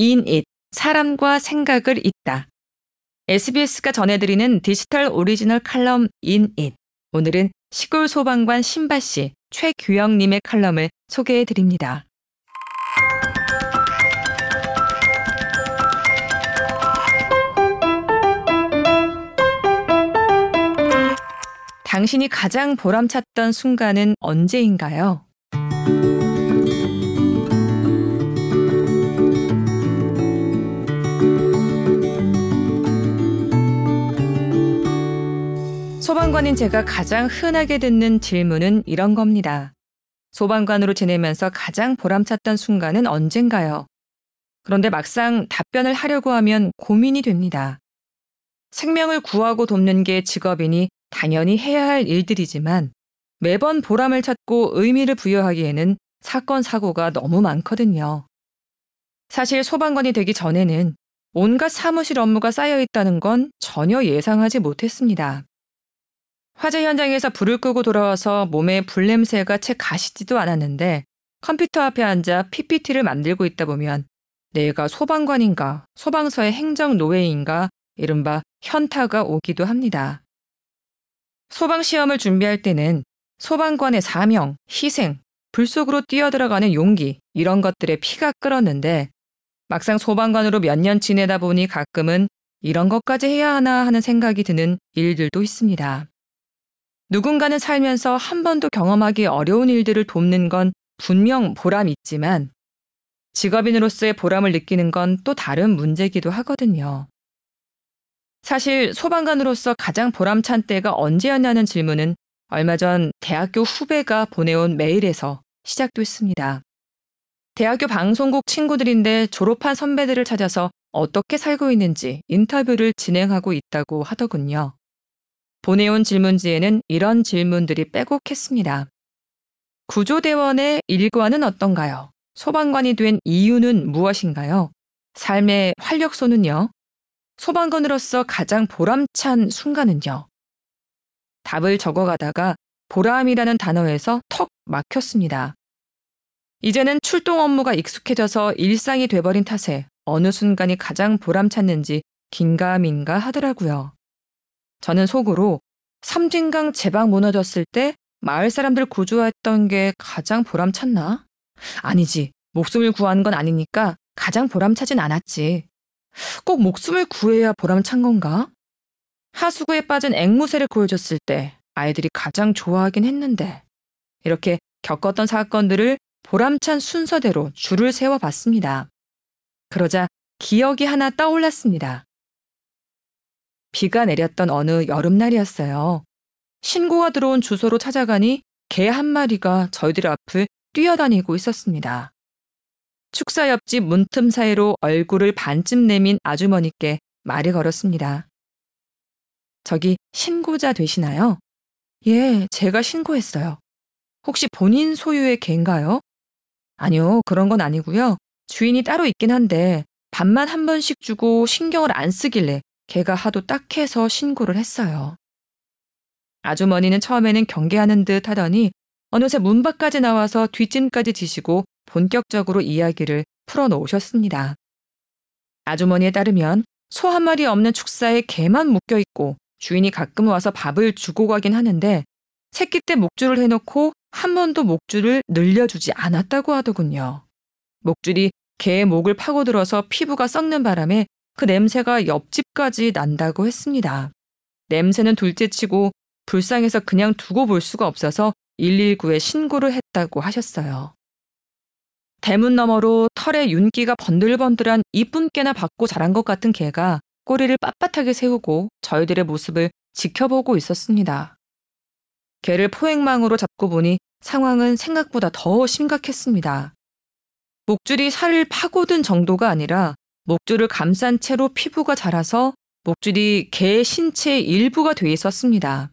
인잇 사람과 생각을 잇다. SBS가 전해드리는 디지털 오리지널 칼럼 인잇. 오늘은 시골 소방관 심바 씨, 최규영님의 칼럼을 소개해 드립니다. 당신이 가장 보람찼던 순간은 언제인가요? 소방관인 제가 가장 흔하게 듣는 질문은 이런 겁니다. 소방관으로 지내면서 가장 보람찼던 순간은 언젠가요? 그런데 막상 답변을 하려고 하면 고민이 됩니다. 생명을 구하고 돕는 게 직업이니 당연히 해야 할 일들이지만 매번 보람을 찾고 의미를 부여하기에는 사건, 사고가 너무 많거든요. 사실 소방관이 되기 전에는 온갖 사무실 업무가 쌓여 있다는 건 전혀 예상하지 못했습니다. 화재 현장에서 불을 끄고 돌아와서 몸에 불냄새가 채 가시지도 않았는데 컴퓨터 앞에 앉아 PPT를 만들고 있다 보면 내가 소방관인가, 소방서의 행정 노예인가, 이른바 현타가 오기도 합니다. 소방시험을 준비할 때는 소방관의 사명, 희생, 불 속으로 뛰어들어가는 용기, 이런 것들에 피가 끓었는데 막상 소방관으로 몇 년 지내다 보니 가끔은 이런 것까지 해야 하나 하는 생각이 드는 일들도 있습니다. 누군가는 살면서 한 번도 경험하기 어려운 일들을 돕는 건 분명 보람 있지만 직업인으로서의 보람을 느끼는 건 또 다른 문제기도 하거든요. 사실 소방관으로서 가장 보람찬 때가 언제였냐는 질문은 얼마 전 대학교 후배가 보내온 메일에서 시작됐습니다. 대학교 방송국 친구들인데 졸업한 선배들을 찾아서 어떻게 살고 있는지 인터뷰를 진행하고 있다고 하더군요. 보내온 질문지에는 이런 질문들이 빼곡했습니다. 구조대원의 일과는 어떤가요? 소방관이 된 이유는 무엇인가요? 삶의 활력소는요? 소방관으로서 가장 보람찬 순간은요? 답을 적어가다가 보람이라는 단어에서 턱 막혔습니다. 이제는 출동 업무가 익숙해져서 일상이 돼버린 탓에 어느 순간이 가장 보람찼는지 긴가민가 하더라고요. 저는 속으로 삼진강 제방 무너졌을 때 마을 사람들 구조했던 게 가장 보람찼나? 아니지. 목숨을 구한 건 아니니까 가장 보람차진 않았지. 꼭 목숨을 구해야 보람찬 건가? 하수구에 빠진 앵무새를 구해줬을 때 아이들이 가장 좋아하긴 했는데 이렇게 겪었던 사건들을 보람찬 순서대로 줄을 세워 봤습니다. 그러자 기억이 하나 떠올랐습니다. 비가 내렸던 어느 여름날이었어요. 신고가 들어온 주소로 찾아가니 개 한 마리가 저희들 앞을 뛰어다니고 있었습니다. 축사 옆집 문틈 사이로 얼굴을 반쯤 내민 아주머니께 말을 걸었습니다. 저기 신고자 되시나요? 예, 제가 신고했어요. 혹시 본인 소유의 개인가요? 아니요, 그런 건 아니고요. 주인이 따로 있긴 한데 밥만 한 번씩 주고 신경을 안 쓰길래 걔가 하도 딱해서 신고를 했어요. 아주머니는 처음에는 경계하는 듯 하더니 어느새 문 밖까지 나와서 뒷짐까지 지시고 본격적으로 이야기를 풀어놓으셨습니다. 아주머니에 따르면 소 한 마리 없는 축사에 개만 묶여 있고 주인이 가끔 와서 밥을 주고 가긴 하는데 새끼 때 목줄을 해놓고 한 번도 목줄을 늘려주지 않았다고 하더군요. 목줄이 개의 목을 파고들어서 피부가 썩는 바람에 그 냄새가 옆집까지 난다고 했습니다. 냄새는 둘째치고 불쌍해서 그냥 두고 볼 수가 없어서 119에 신고를 했다고 하셨어요. 대문 너머로 털에 윤기가 번들번들한 이쁜 깨나 받고 자란 것 같은 개가 꼬리를 빳빳하게 세우고 저희들의 모습을 지켜보고 있었습니다. 개를 포획망으로 잡고 보니 상황은 생각보다 더 심각했습니다. 목줄이 살을 파고든 정도가 아니라 목줄을 감싼 채로 피부가 자라서 목줄이 개 신체의 일부가 돼 있었습니다.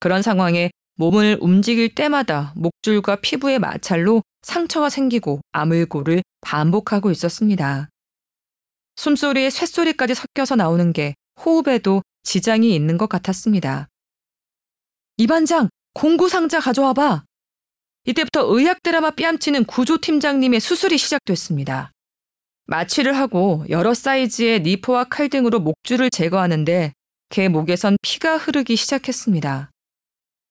그런 상황에 몸을 움직일 때마다 목줄과 피부의 마찰로 상처가 생기고 아물고를 반복하고 있었습니다. 숨소리에 쇳소리까지 섞여서 나오는 게 호흡에도 지장이 있는 것 같았습니다. 이반장, 공구상자 가져와봐. 이때부터 의학 드라마 뺨치는 구조팀장님의 수술이 시작됐습니다. 마취를 하고 여러 사이즈의 니포와 칼 등으로 목줄을 제거하는데 개 목에선 피가 흐르기 시작했습니다.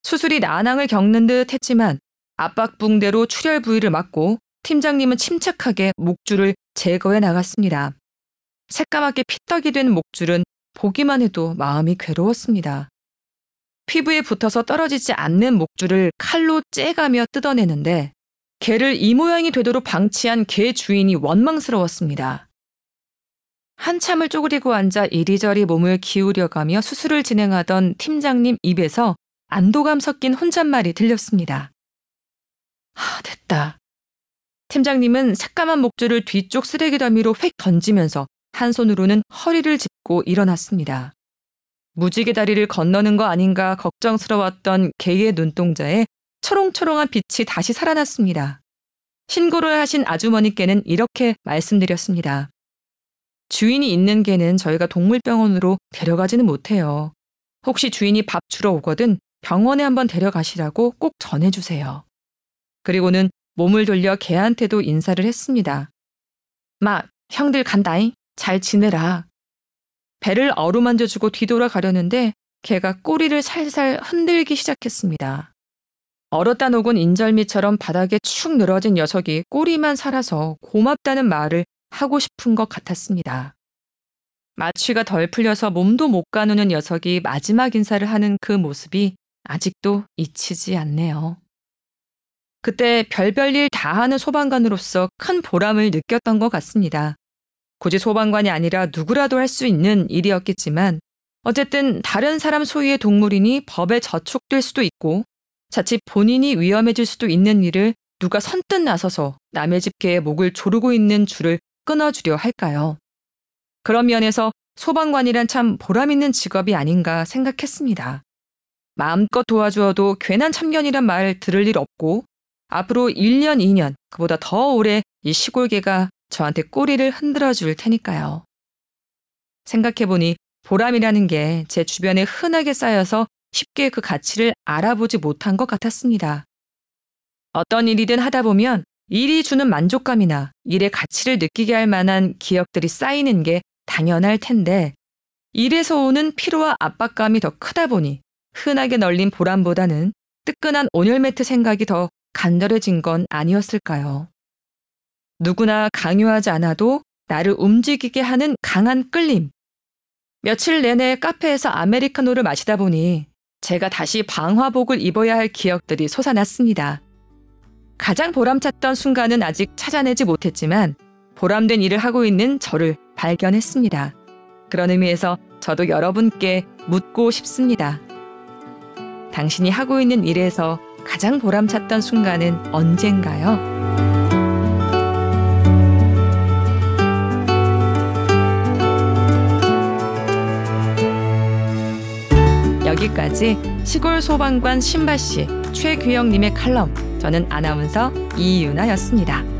수술이 난항을 겪는 듯 했지만 압박붕대로 출혈 부위를 막고 팀장님은 침착하게 목줄을 제거해 나갔습니다. 새까맣게 피떡이 된 목줄은 보기만 해도 마음이 괴로웠습니다. 피부에 붙어서 떨어지지 않는 목줄을 칼로 째가며 뜯어내는데 개를 이 모양이 되도록 방치한 개 주인이 원망스러웠습니다. 한참을 쪼그리고 앉아 이리저리 몸을 기울여가며 수술을 진행하던 팀장님 입에서 안도감 섞인 혼잣말이 들렸습니다. 하, 됐다. 팀장님은 새까만 목줄을 뒤쪽 쓰레기 더미로 휙 던지면서 한 손으로는 허리를 짚고 일어났습니다. 무지개 다리를 건너는 거 아닌가 걱정스러웠던 개의 눈동자에 초롱초롱한 빛이 다시 살아났습니다. 신고를 하신 아주머니께는 이렇게 말씀드렸습니다. 주인이 있는 개는 저희가 동물병원으로 데려가지는 못해요. 혹시 주인이 밥 주러 오거든 병원에 한번 데려가시라고 꼭 전해주세요. 그리고는 몸을 돌려 개한테도 인사를 했습니다. 막, 형들 간다잉. 잘 지내라. 배를 어루만져주고 뒤돌아가려는데 개가 꼬리를 살살 흔들기 시작했습니다. 얼었다 녹은 인절미처럼 바닥에 축 늘어진 녀석이 꼬리만 살아서 고맙다는 말을 하고 싶은 것 같았습니다. 마취가 덜 풀려서 몸도 못 가누는 녀석이 마지막 인사를 하는 그 모습이 아직도 잊히지 않네요. 그때 별별 일 다 하는 소방관으로서 큰 보람을 느꼈던 것 같습니다. 굳이 소방관이 아니라 누구라도 할 수 있는 일이었겠지만 어쨌든 다른 사람 소유의 동물이니 법에 저촉될 수도 있고 자칫 본인이 위험해질 수도 있는 일을 누가 선뜻 나서서 남의 집 개의 목을 조르고 있는 줄을 끊어주려 할까요? 그런 면에서 소방관이란 참 보람있는 직업이 아닌가 생각했습니다. 마음껏 도와주어도 괜한 참견이란 말 들을 일 없고 앞으로 1년, 2년, 그보다 더 오래 이 시골개가 저한테 꼬리를 흔들어 줄 테니까요. 생각해보니 보람이라는 게 제 주변에 흔하게 쌓여서 쉽게 그 가치를 알아보지 못한 것 같았습니다. 어떤 일이든 하다 보면 일이 주는 만족감이나 일의 가치를 느끼게 할 만한 기억들이 쌓이는 게 당연할 텐데 일에서 오는 피로와 압박감이 더 크다 보니 흔하게 널린 보람보다는 뜨끈한 온열 매트 생각이 더 간절해진 건 아니었을까요? 누구나 강요하지 않아도 나를 움직이게 하는 강한 끌림. 며칠 내내 카페에서 아메리카노를 마시다 보니 제가 다시 방화복을 입어야 할 기억들이 솟아났습니다. 가장 보람찼던 순간은 아직 찾아내지 못했지만 보람된 일을 하고 있는 저를 발견했습니다. 그런 의미에서 저도 여러분께 묻고 싶습니다. 당신이 하고 있는 일에서 가장 보람찼던 순간은 언젠가요? 여기까지 시골 소방관 신바 씨, 최규영님의 칼럼, 저는 아나운서 이유나였습니다.